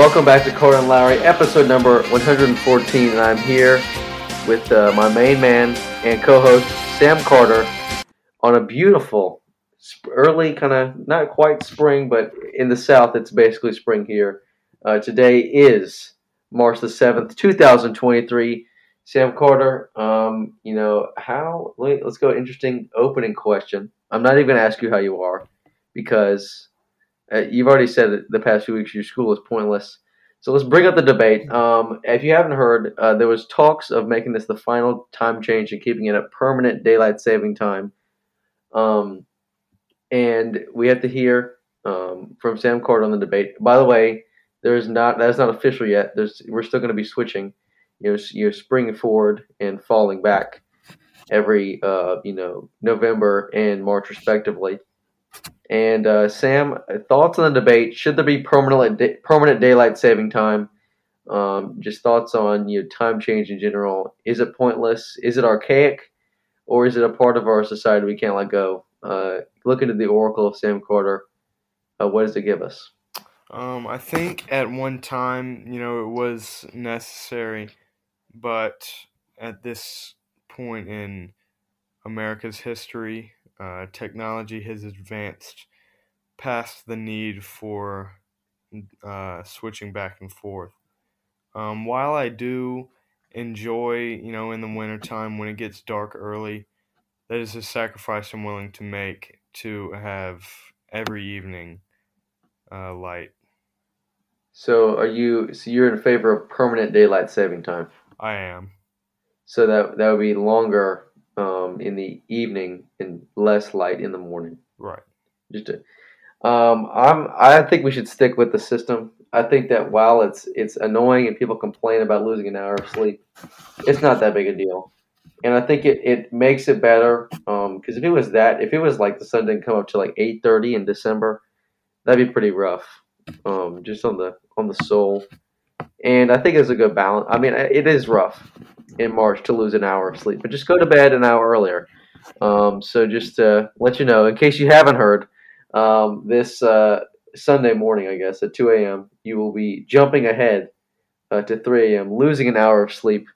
Welcome back to and Lowry, episode number 114, and I'm here with uh, my main man and co-host Sam Carter on a beautiful, early kind of not quite spring, but in the south it's basically spring here. Uh, today is March the seventh, 2023. Sam Carter, um, you know how? Let's go. Interesting opening question. I'm not even going to ask you how you are because uh, you've already said it the past few weeks your school is pointless. So let's bring up the debate. Um, if you haven't heard, uh, there was talks of making this the final time change and keeping it at permanent daylight saving time. Um, and we have to hear um, from Sam Carter on the debate. By the way, there's not that's not official yet. There's we're still going to be switching. You know, you're springing forward and falling back every uh, you know November and March respectively. And uh, Sam, thoughts on the debate? Should there be permanent permanent daylight saving time? Um, just thoughts on you know, time change in general. Is it pointless? Is it archaic, or is it a part of our society we can't let go? Uh, look into the oracle of Sam Carter. Uh, what does it give us? Um, I think at one time, you know, it was necessary, but at this point in America's history, uh, technology has advanced past the need for uh, switching back and forth. Um, while I do enjoy, you know, in the wintertime when it gets dark early, that is a sacrifice I'm willing to make to have every evening uh, light. So, are you? So you're in favor of permanent daylight saving time? I am. So that that would be longer um, in the evening and less light in the morning. Right. Just to, um, I'm I think we should stick with the system. I think that while it's it's annoying and people complain about losing an hour of sleep, it's not that big a deal. And I think it, it makes it better because if it was that if it was like the sun didn't come up to like eight thirty in December, that'd be pretty rough. Um, just on the on the soul. And I think it's a good balance. I mean, it is rough in March to lose an hour of sleep, but just go to bed an hour earlier. Um, so just to let you know, in case you haven't heard, um, this uh, Sunday morning, I guess at 2 a.m., you will be jumping ahead uh, to 3 a.m., losing an hour of sleep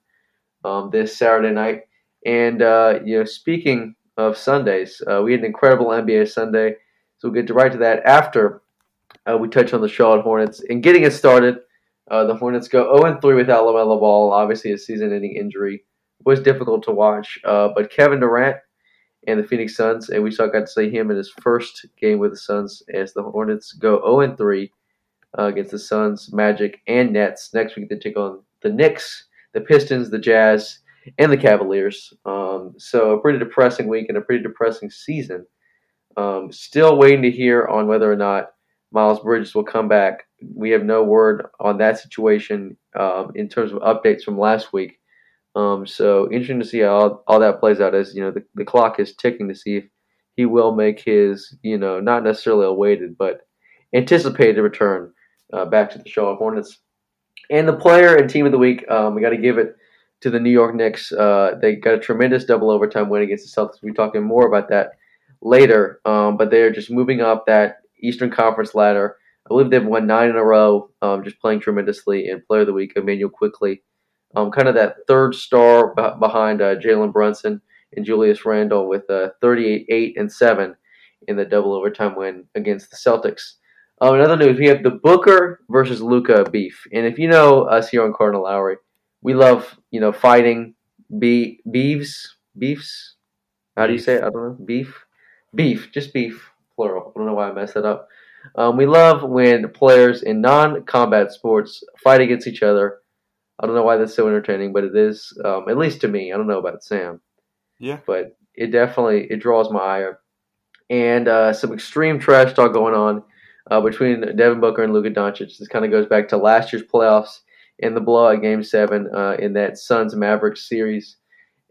um, this Saturday night. And uh, you know, speaking of Sundays, uh, we had an incredible NBA Sunday, so we'll get right to that after uh, we touch on the Charlotte Hornets and getting it started. Uh, the Hornets go 0 3 without LaMelo Ball. Obviously, a season-ending injury was difficult to watch, uh, but Kevin Durant and the Phoenix Suns, and we saw got to see him in his first game with the Suns as the Hornets go 0 3 uh, against the Suns, Magic, and Nets. Next week they take on the Knicks, the Pistons, the Jazz, and the Cavaliers. Um, so a pretty depressing week and a pretty depressing season. Um, still waiting to hear on whether or not Miles Bridges will come back. We have no word on that situation um, in terms of updates from last week. Um, so interesting to see how all, all that plays out. As you know, the, the clock is ticking to see if he will make his, you know, not necessarily awaited but anticipated return uh, back to the Charlotte Hornets. And the player and team of the week, um, we got to give it to the New York Knicks. Uh, they got a tremendous double overtime win against the Celtics. We'll be talking more about that later. Um, but they're just moving up that Eastern Conference ladder. I believe they've won nine in a row, um, just playing tremendously. And Player of the Week, Immanuel Quickley, um, kind of that third star b- behind uh, Jalen Brunson and Julius Randle with uh, 38, 8, and 7 in the double overtime win against the Celtics. Um, in other news, we have the Booker versus Luka beef. And if you know us here on Carter and Lowry, we love, you know, fighting be- beefs. Beefs? How do you say it? I don't know. Beef? Beef. Just beef, plural. I don't know why I messed that up. Um, we love when players in non-combat sports fight against each other. I don't know why that's so entertaining, but it is, um, at least to me. I don't know about Sam, Yeah. but it definitely it draws my ire. And uh, some extreme trash talk going on uh, between Devin Booker and Luka Doncic. This kind of goes back to last year's playoffs in the blowout Game Seven uh, in that Suns Mavericks series.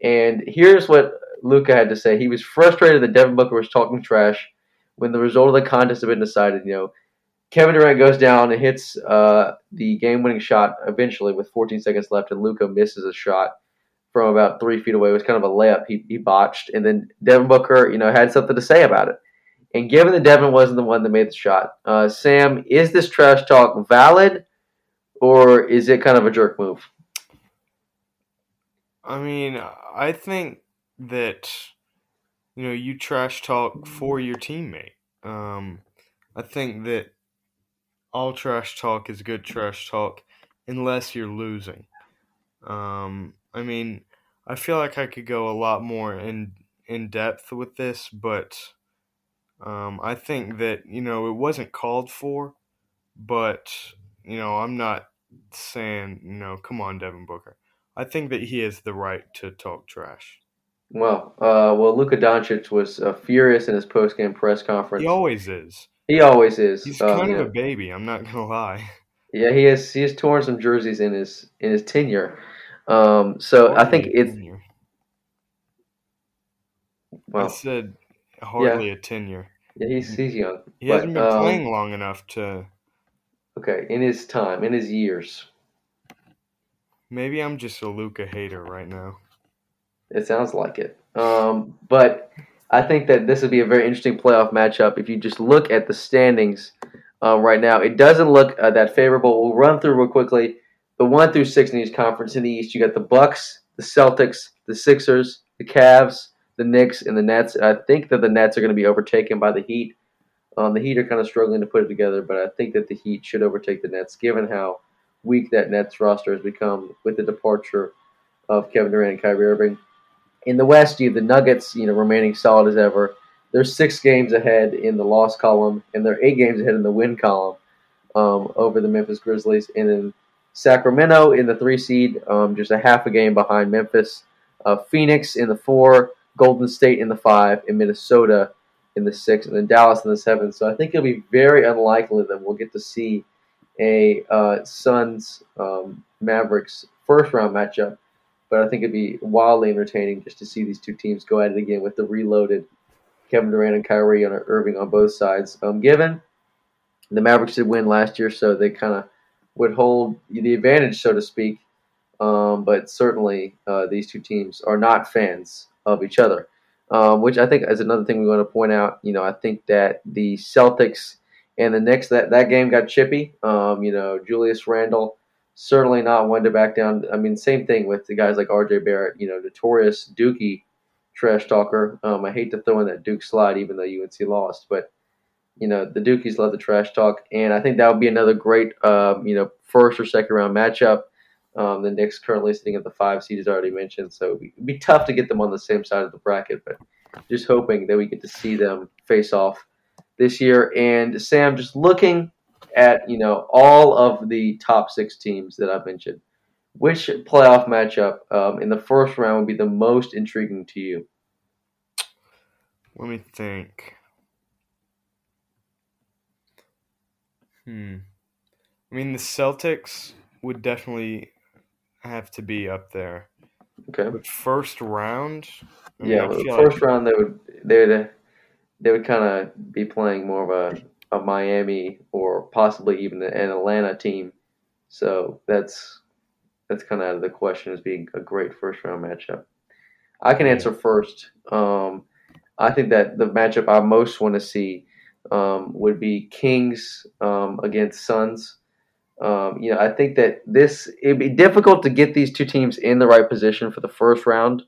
And here's what Luka had to say. He was frustrated that Devin Booker was talking trash when the result of the contest had been decided. You know, Kevin Durant goes down and hits uh, the game-winning shot eventually with 14 seconds left, and Luka misses a shot from about three feet away. It was kind of a layup he, he botched, and then Devin Booker, you know, had something to say about it. And given that Devin wasn't the one that made the shot, uh, Sam, is this trash talk valid, or is it kind of a jerk move? I mean, I think that you know you trash talk for your teammate. Um, I think that all trash talk is good trash talk unless you're losing. Um, I mean, I feel like I could go a lot more in in depth with this, but um, I think that you know it wasn't called for, but you know I'm not saying you know come on Devin Booker. I think that he has the right to talk trash. Well, uh, well, Luka Doncic was uh, furious in his post game press conference. He always is. He always is. He's um, kind of a baby. I'm not gonna lie. Yeah, he has. He has torn some jerseys in his in his tenure. Um, so hardly I think it's. Tenure. Well, I said hardly yeah. a tenure. Yeah, he's he's young. He but, hasn't been um, playing long enough to. Okay, in his time, in his years. Maybe I'm just a Luka hater right now. It sounds like it. Um, but I think that this would be a very interesting playoff matchup. If you just look at the standings uh, right now, it doesn't look uh, that favorable. We'll run through real quickly. The one through six in each conference in the East, you got the Bucks, the Celtics, the Sixers, the Cavs, the Knicks, and the Nets. I think that the Nets are going to be overtaken by the Heat. Um, the Heat are kind of struggling to put it together, but I think that the Heat should overtake the Nets, given how weak that Nets roster has become with the departure of Kevin Durant and Kyrie Irving. In the West, you have the Nuggets, you know, remaining solid as ever. They're six games ahead in the loss column, and they're eight games ahead in the win column um, over the Memphis Grizzlies. And then Sacramento in the three seed, um, just a half a game behind Memphis. Uh, Phoenix in the four, Golden State in the five, and Minnesota in the six, and then Dallas in the seven. So I think it'll be very unlikely that we'll get to see a uh, Suns um, Mavericks first round matchup but I think it'd be wildly entertaining just to see these two teams go at it again with the reloaded Kevin Durant and Kyrie Irving on both sides. Um, given the Mavericks did win last year, so they kind of would hold the advantage, so to speak. Um, but certainly, uh, these two teams are not fans of each other, um, which I think is another thing we want to point out. You know, I think that the Celtics and the Knicks that that game got chippy. Um, you know, Julius Randle certainly not one to back down. I mean, same thing with the guys like R.J. Barrett, you know, notorious Dookie trash talker. Um, I hate to throw in that Duke slide, even though UNC lost, but you know the Dukies love the trash talk, and I think that would be another great, um, you know, first or second round matchup. Um, the Knicks currently sitting at the five seed, as already mentioned, so it'd be, it'd be tough to get them on the same side of the bracket, but just hoping that we get to see them face off this year. And Sam, just looking at you know all of the top six teams that I've mentioned, which playoff matchup um, in the first round would be the most intriguing to you? Let me think. Hmm. I mean, the Celtics would definitely have to be up there. Okay. But first round. I yeah, mean, first like... round they would they would they would kind of be playing more of a a Miami or possibly even an Atlanta team. So that's that's kind of out of the question as being a great first round matchup. I can answer first. Um, I think that the matchup I most want to see um, would be Kings um, against Suns. Um, you know, I think that this it'd be difficult to get these two teams in the right position for the first round.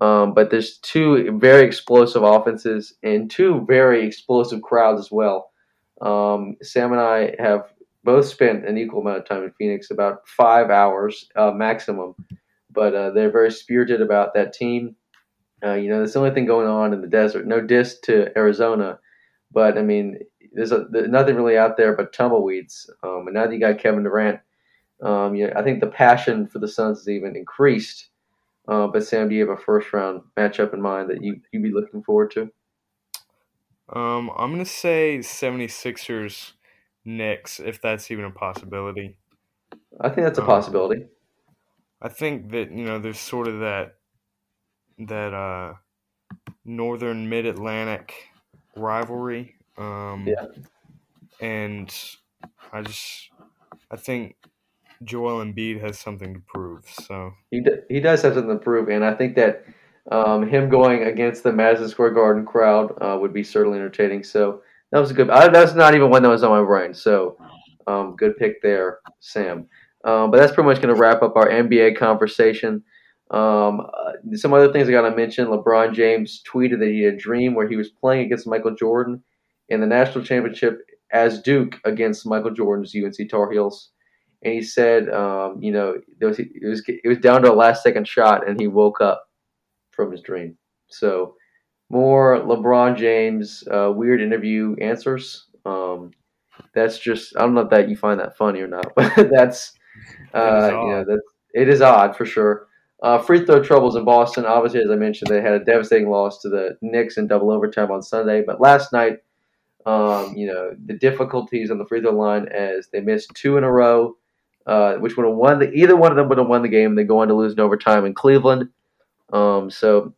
Um, but there's two very explosive offenses and two very explosive crowds as well. Um, Sam and I have both spent an equal amount of time in Phoenix, about five hours uh, maximum. But uh, they're very spirited about that team. Uh, you know, there's the only thing going on in the desert. No diss to Arizona, but I mean, there's, a, there's nothing really out there but tumbleweeds. Um, and now that you got Kevin Durant, um, you know, I think the passion for the Suns has even increased. Uh, but Sam, do you have a first round matchup in mind that you you'd be looking forward to? Um, I'm going to say 76ers Knicks, if that's even a possibility. I think that's a um, possibility. I think that, you know, there's sort of that that uh, northern mid Atlantic rivalry. Um, yeah. And I just, I think Joel Embiid has something to prove. So he, d- he does have something to prove. And I think that um, him going against the Madison Square Garden crowd uh, would be certainly entertaining. So that was a good. I, that's not even one that was on my brain. So um, good pick there, Sam. Um, but that's pretty much going to wrap up our NBA conversation. Um, uh, some other things I got to mention LeBron James tweeted that he had a dream where he was playing against Michael Jordan in the national championship as Duke against Michael Jordan's UNC Tar Heels. And he said, um, you know, was, it, was, it was down to a last second shot and he woke up from his dream. So, more LeBron James uh, weird interview answers. Um, that's just I don't know if that you find that funny or not, but that's uh, you know it is odd for sure. Uh, free throw troubles in Boston. Obviously, as I mentioned, they had a devastating loss to the Knicks in double overtime on Sunday. But last night, um, you know, the difficulties on the free throw line as they missed two in a row, uh, which would have won the either one of them would have won the game. They go on to lose in overtime in Cleveland. Um, so,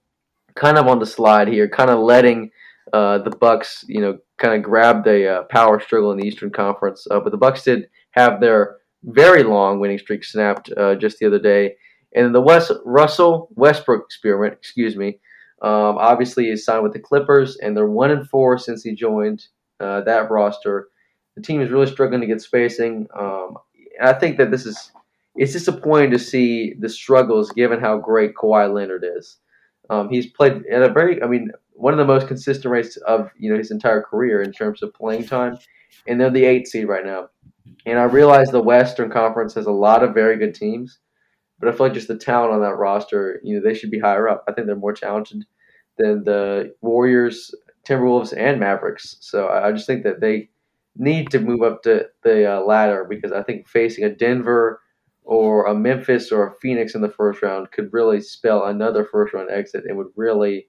kind of on the slide here, kind of letting uh, the Bucks, you know, kind of grab the uh, power struggle in the Eastern Conference. Uh, but the Bucks did have their very long winning streak snapped uh, just the other day and the West Russell Westbrook experiment, excuse me, um, obviously is signed with the Clippers, and they're one and four since he joined uh, that roster. The team is really struggling to get spacing. Um, I think that this is it's disappointing to see the struggles given how great Kawhi Leonard is. Um, he's played at a very, I mean, one of the most consistent rates of you know his entire career in terms of playing time, and they're the eight seed right now. And I realize the Western Conference has a lot of very good teams, but I feel like just the talent on that roster, you know, they should be higher up. I think they're more talented than the Warriors, Timberwolves, and Mavericks. So I just think that they need to move up to the uh, ladder because I think facing a Denver or a Memphis or a Phoenix in the first round could really spell another first round exit and would really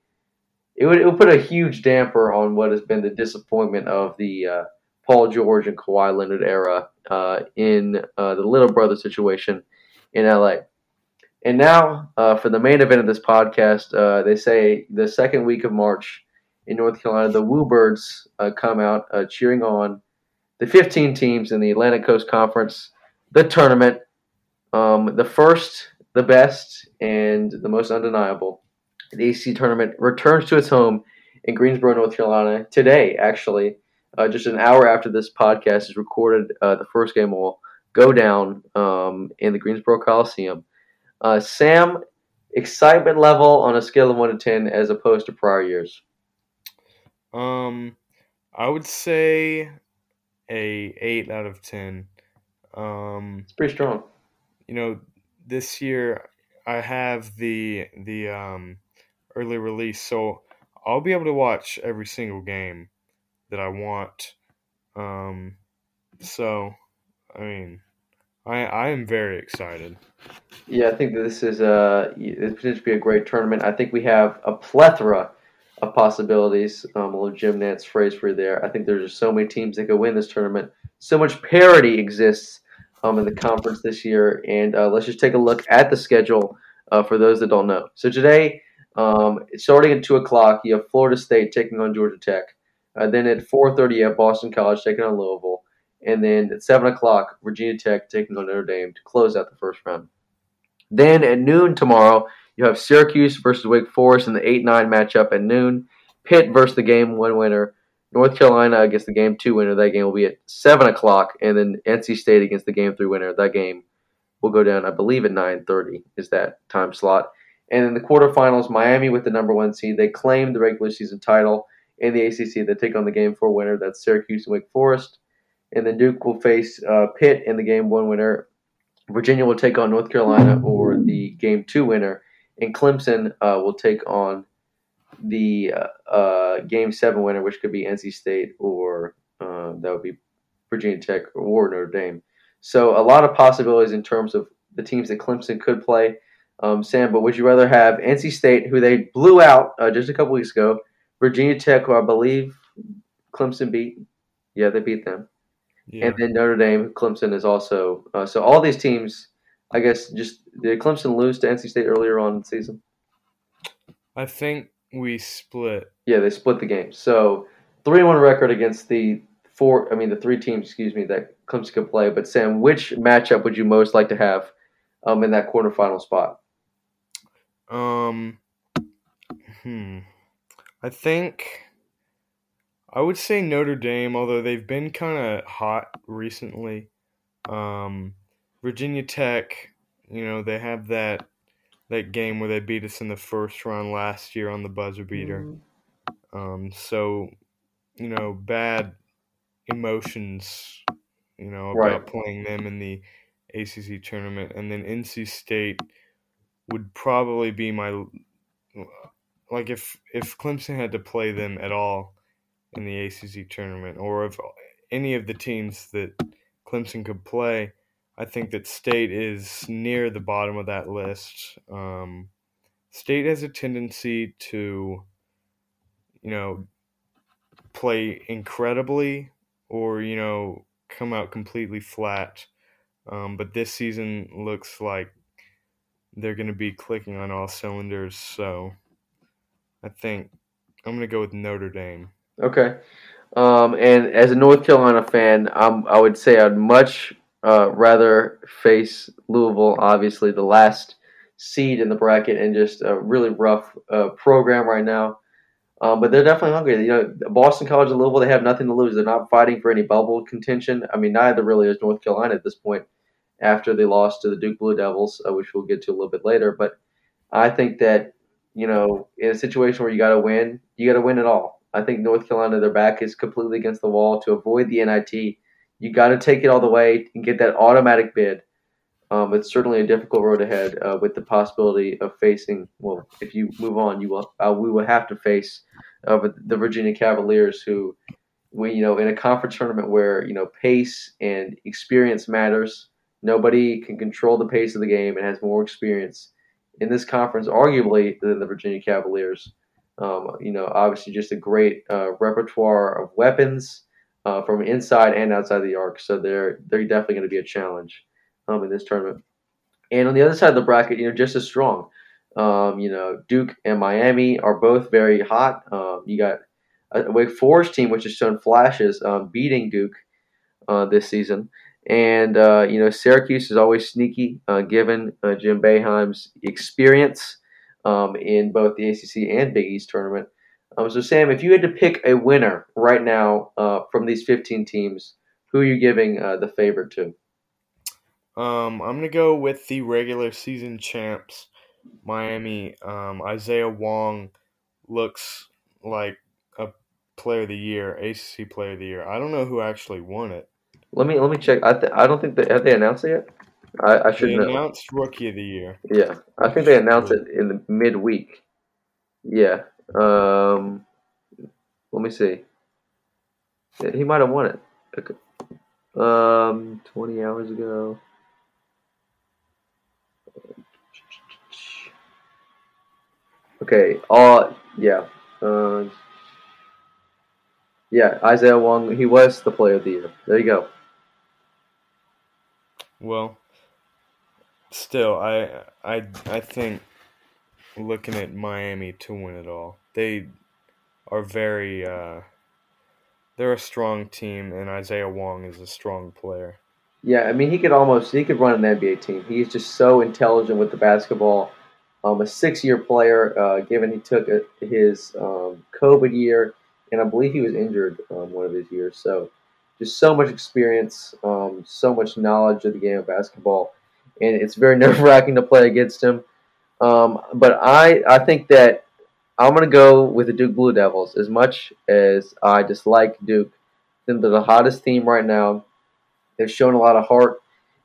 it would, it would put a huge damper on what has been the disappointment of the uh, Paul George and Kawhi Leonard era uh, in uh, the little brother situation in LA. And now, uh, for the main event of this podcast, uh, they say the second week of March in North Carolina, the Woobirds uh, come out cheering on the 15 teams in the Atlantic Coast Conference, the tournament, um, the first, the best, and the most undeniable. The AC tournament returns to its home in Greensboro, North Carolina today, actually. Uh, just an hour after this podcast is recorded, uh, the first game will go down um, in the Greensboro Coliseum. Uh, Sam, excitement level on a scale of one to ten as opposed to prior years. Um, I would say a eight out of ten. Um, it's pretty strong. You know, this year I have the the um, early release, so I'll be able to watch every single game that I want. Um, so, I mean, I I am very excited. Yeah, I think this is a this potentially be a great tournament. I think we have a plethora of possibilities. Um, a little Jim Nantz phrase for you there. I think there's just so many teams that could win this tournament. So much parity exists um, in the conference this year, and uh, let's just take a look at the schedule uh, for those that don't know. So today, um, starting at two o'clock, you have Florida State taking on Georgia Tech. Uh, then at 4:30, you have Boston College taking on Louisville. And then at 7 o'clock, Virginia Tech taking on Notre Dame to close out the first round. Then at noon tomorrow, you have Syracuse versus Wake Forest in the 8 9 matchup at noon. Pitt versus the game one winner. North Carolina against the game two winner. That game will be at 7 o'clock. And then NC State against the game three winner. That game will go down, I believe, at 9.30 is that time slot. And in the quarterfinals, Miami with the number one seed. They claim the regular season title in the ACC. They take on the game four winner. That's Syracuse and Wake Forest and then Duke will face uh, Pitt in the game one winner. Virginia will take on North Carolina or the game two winner, and Clemson uh, will take on the uh, uh game seven winner, which could be NC State or uh, that would be Virginia Tech or Notre Dame. So a lot of possibilities in terms of the teams that Clemson could play. Um, Sam, but would you rather have NC State, who they blew out uh, just a couple weeks ago, Virginia Tech, who I believe Clemson beat? Yeah, they beat them yeah. and then Notre Dame, Clemson is also. Uh, so all these teams, I guess, just did Clemson lose to NC State earlier on in the season? I think we split. Yeah, they split the game. So three and one record against the four. I mean, the three teams, excuse me, that Clemson could play. But Sam, which matchup would you most like to have um, in that quarterfinal spot? Um, hmm. I think I would say Notre Dame, although they've been kind of hot recently. Um, Virginia Tech, you know, they have that that game where they beat us in the first round last year on the buzzer beater. Mm-hmm. Um, so, you know, bad emotions, you know, about right. playing them in the ACC tournament, and then NC State would probably be my like if if Clemson had to play them at all in the ACC tournament, or if any of the teams that Clemson could play, I think that State is near the bottom of that list. Um, State has a tendency to, you know, play incredibly or you know come out completely flat. Um, but this season looks like they're going to be clicking on all cylinders. So I think I'm going to go with Notre Dame. Okay. Um, and as a North Carolina fan, I'm, I would say I'd much uh, rather face Louisville, obviously the last seed in the bracket, and just a really rough uh, program right now. Um, but they're definitely hungry. You know, Boston College and Louisville, they have nothing to lose. They're not fighting for any bubble contention. I mean, neither really is North Carolina at this point after they lost to the Duke Blue Devils, uh, which we'll get to a little bit later. But I think that, you know, in a situation where you got to win, you got to win it all. I think North Carolina, their back is completely against the wall to avoid the NIT. You got to take it all the way and get that automatic bid. Um, it's certainly a difficult road ahead uh, with the possibility of facing. Well, if you move on, you will. Uh, we will have to face uh, the Virginia Cavaliers, who, we you know, in a conference tournament where you know pace and experience matters. Nobody can control the pace of the game and has more experience in this conference, arguably, than the Virginia Cavaliers. Um, you know, obviously, just a great uh, repertoire of weapons uh, from inside and outside the arc. So they're they're definitely going to be a challenge um, in this tournament. And on the other side of the bracket, you know, just as strong. Um, you know, Duke and Miami are both very hot. Um, you got a Wake Forest team which has shown flashes um, beating Duke uh, this season. And, uh, you know, Syracuse is always sneaky uh, given uh, Jim Boeheim's experience um, in both the ACC and Big East tournament. Um, so, Sam, if you had to pick a winner right now uh, from these 15 teams, who are you giving uh, the favorite to? Um, I'm gonna go with the regular season champs, Miami. Um, Isaiah Wong looks like a player of the year, ACC player of the year. I don't know who actually won it. Let me let me check. I th- I don't think they have they announced it yet. I, I should they know. announced rookie of the year. Yeah, I think they announced it in the midweek. Yeah. Um, let me see. Yeah, he might have won it. Okay. Um, twenty hours ago. Okay. Uh, yeah. Uh, yeah, Isaiah Wong. He was the player of the year. There you go. Well, still, I I I think looking at Miami to win it all, they are very. Uh, they're a strong team, and Isaiah Wong is a strong player. Yeah, I mean, he could almost he could run an NBA team. He's just so intelligent with the basketball. Um, a six-year player, uh, given he took a, his um, COVID year, and I believe he was injured um, one of his years. So just so much experience, um, so much knowledge of the game of basketball, and it's very nerve wracking to play against him. Um, but I, I think that I'm going to go with the Duke Blue Devils. As much as I dislike Duke, they're the hottest team right now. They've shown a lot of heart,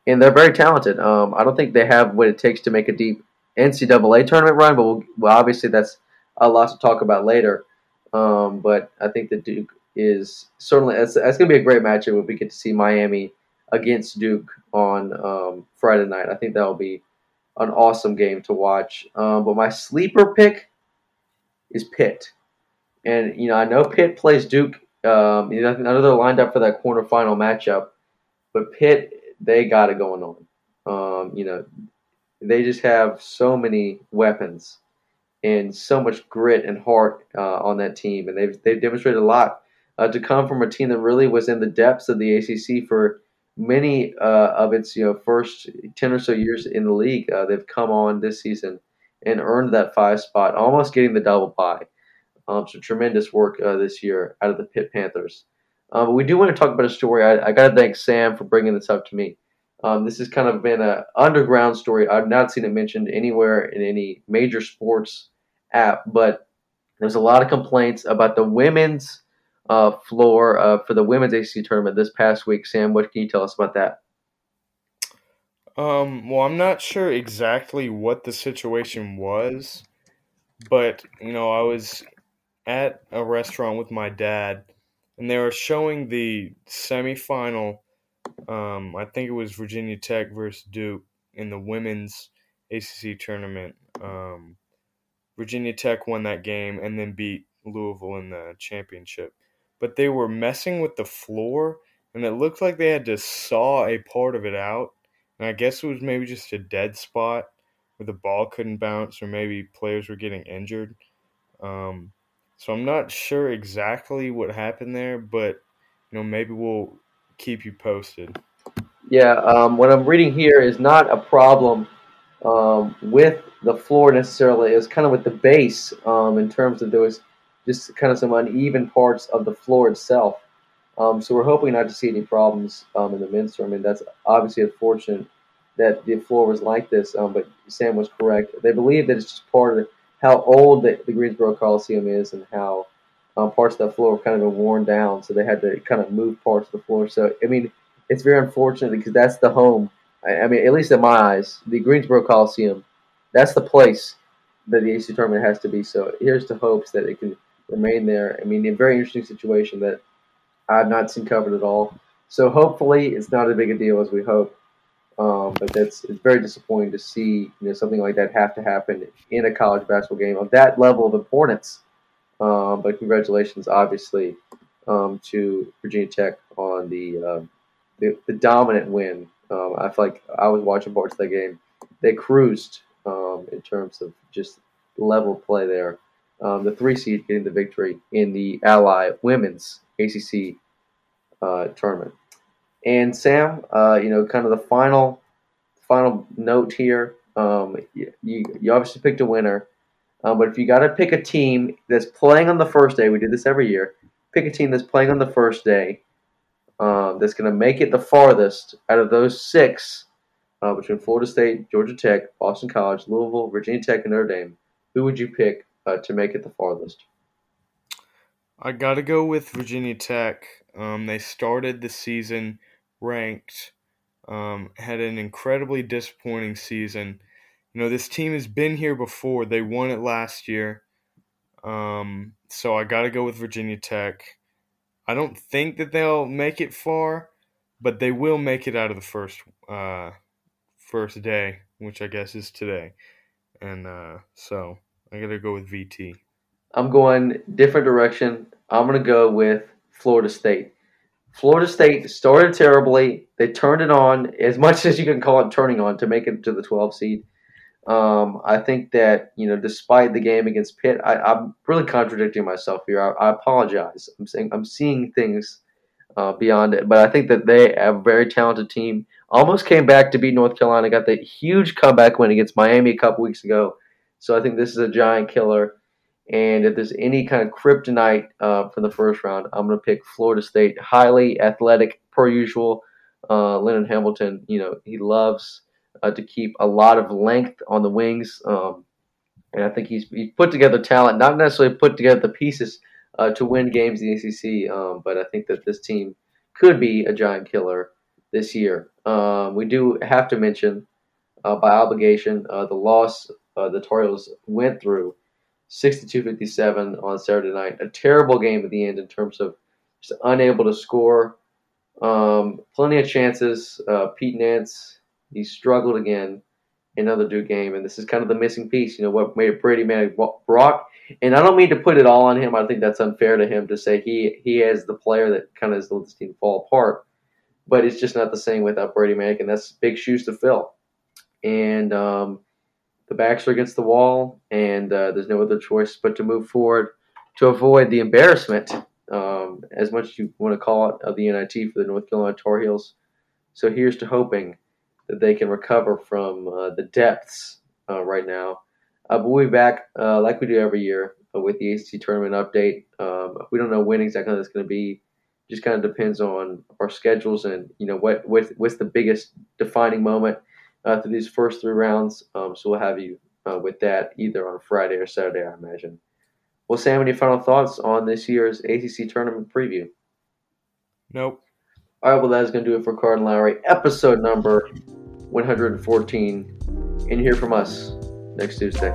and they're very talented. Um, I don't think they have what it takes to make a deep NCAA tournament run, but we'll, well obviously that's a lot to talk about later. Um, but I think that Duke is certainly that's, that's going to be a great matchup if we get to see Miami against Duke on um, Friday night. I think that will be an awesome game to watch. Um, but my sleeper pick is Pitt, and you know I know Pitt plays Duke. Um, you know, I know they're lined up for that quarterfinal matchup, but Pitt they got it going on. Um, you know, they just have so many weapons and so much grit and heart uh, on that team, and they've they've demonstrated a lot uh, to come from a team that really was in the depths of the ACC for many uh, of its you know first ten or so years in the league. Uh, they've come on this season and earned that five spot, almost getting the double bye. Um, so tremendous work uh, this year out of the Pitt Panthers. Uh, but we do want to talk about a story. I, I got to thank Sam for bringing this up to me. Um, this has kind of been an underground story. I've not seen it mentioned anywhere in any major sports app, but there's a lot of complaints about the women's uh, floor uh, for the women's ACC tournament this past week. Sam, what can you tell us about that? Um, well, I'm not sure exactly what the situation was, but you know, I was at a restaurant with my dad, and they were showing the semifinal. Um, I think it was Virginia Tech versus Duke in the women's ACC tournament. Um, Virginia Tech won that game and then beat Louisville in the championship. But they were messing with the floor, and it looked like they had to saw a part of it out. And I guess it was maybe just a dead spot where the ball couldn't bounce, or maybe players were getting injured. Um, so I'm not sure exactly what happened there, but you know maybe we'll keep you posted. Yeah, um, what I'm reading here is not a problem um, with the floor necessarily. It's kind of with the base um, in terms of there was just kind of some uneven parts of the floor itself. Um, so we're hoping not to see any problems um, in the men's tournament. That's obviously unfortunate that the floor was like this, um, but Sam was correct. They believe that it's just part of how old the, the Greensboro Coliseum is and how um, parts of the floor have kind of been worn down, so they had to kind of move parts of the floor. So I mean, it's very unfortunate because that's the home. I, I mean, at least in my eyes, the Greensboro Coliseum, that's the place that the AC tournament has to be. So here's the hopes that it can remain there. I mean, a very interesting situation that I've not seen covered at all. So hopefully, it's not as big a deal as we hope. Um, but that's it's very disappointing to see you know something like that have to happen in a college basketball game of that level of importance. Um, but congratulations, obviously, um, to Virginia Tech on the uh, the, the, dominant win. Um, I feel like I was watching parts of that game. They cruised um, in terms of just level play there. Um, the three seed getting the victory in the Ally Women's ACC uh, tournament. And Sam, uh, you know, kind of the final final note here. Um, you, you obviously picked a winner, um, but if you got to pick a team that's playing on the first day, we do this every year. Pick a team that's playing on the first day um, that's going to make it the farthest out of those six uh, between Florida State, Georgia Tech, Boston College, Louisville, Virginia Tech, and Notre Dame. Who would you pick uh, to make it the farthest? I got to go with Virginia Tech. Um, they started the season ranked, um, had an incredibly disappointing season. You know, this team has been here before. They won it last year. Um, so I got to go with Virginia Tech. I don't think that they'll make it far, but they will make it out of the first uh, first day, which I guess is today. And uh, so I got to go with VT. I'm going different direction. I'm to go with Florida State. Florida State started terribly. They turned it on as much as you can call it turning on to make it to the 12 seed. Um, I think that you know, despite the game against Pitt, I, am really contradicting myself here. I, I, apologize. I'm saying I'm seeing things uh, beyond it, but I think that they have a very talented team. Almost came back to beat North Carolina. Got the huge comeback win against Miami a couple weeks ago. So I think this is a giant killer. And if there's any kind of kryptonite uh, from the first round, I'm going to pick Florida State. Highly athletic, per usual. Uh, Leonard Hamilton, you know, he loves uh, to keep a lot of length on the wings. Um, and I think he's, he's put together talent, not necessarily put together the pieces uh, to win games in the ACC, um, but I think that this team could be a giant killer this year. Um, we do have to mention, uh, by obligation, uh, the loss the Tar Heels went through 62-57 on Saturday night. A terrible game at the end in terms of just unable to score. Um, plenty of chances. Uh, Pete Nance, he struggled again in another Duke game, and this is kind of the missing piece. You know what made Brady Manek Brock, and I don't mean to put it all on him. I think that's unfair to him to say he he is the player that kind of has let this team fall apart. But it's just not the same without Brady Manek, and that's big shoes to fill. And um, the backs are against the wall, and uh, there's no other choice but to move forward to avoid the embarrassment, um, as much as you want to call it, of the NIT for the North Carolina Tar Heels. So here's to hoping that they can recover from uh, the depths uh, right now. Uh, but we'll be back uh, like we do every year uh, with the ACC tournament update. Um, we don't know when exactly that's going to be. Just kind of depends on our schedules and you know what, what what's the biggest defining moment uh, through these first three rounds. Um, so we'll have you uh, with that either on Friday or Saturday, I imagine. Well, Sam, any final thoughts on this year's ACC tournament preview? Nope. All right, well, that is going to do it for Carter and Lowry, episode number 114. And hear from us next Tuesday.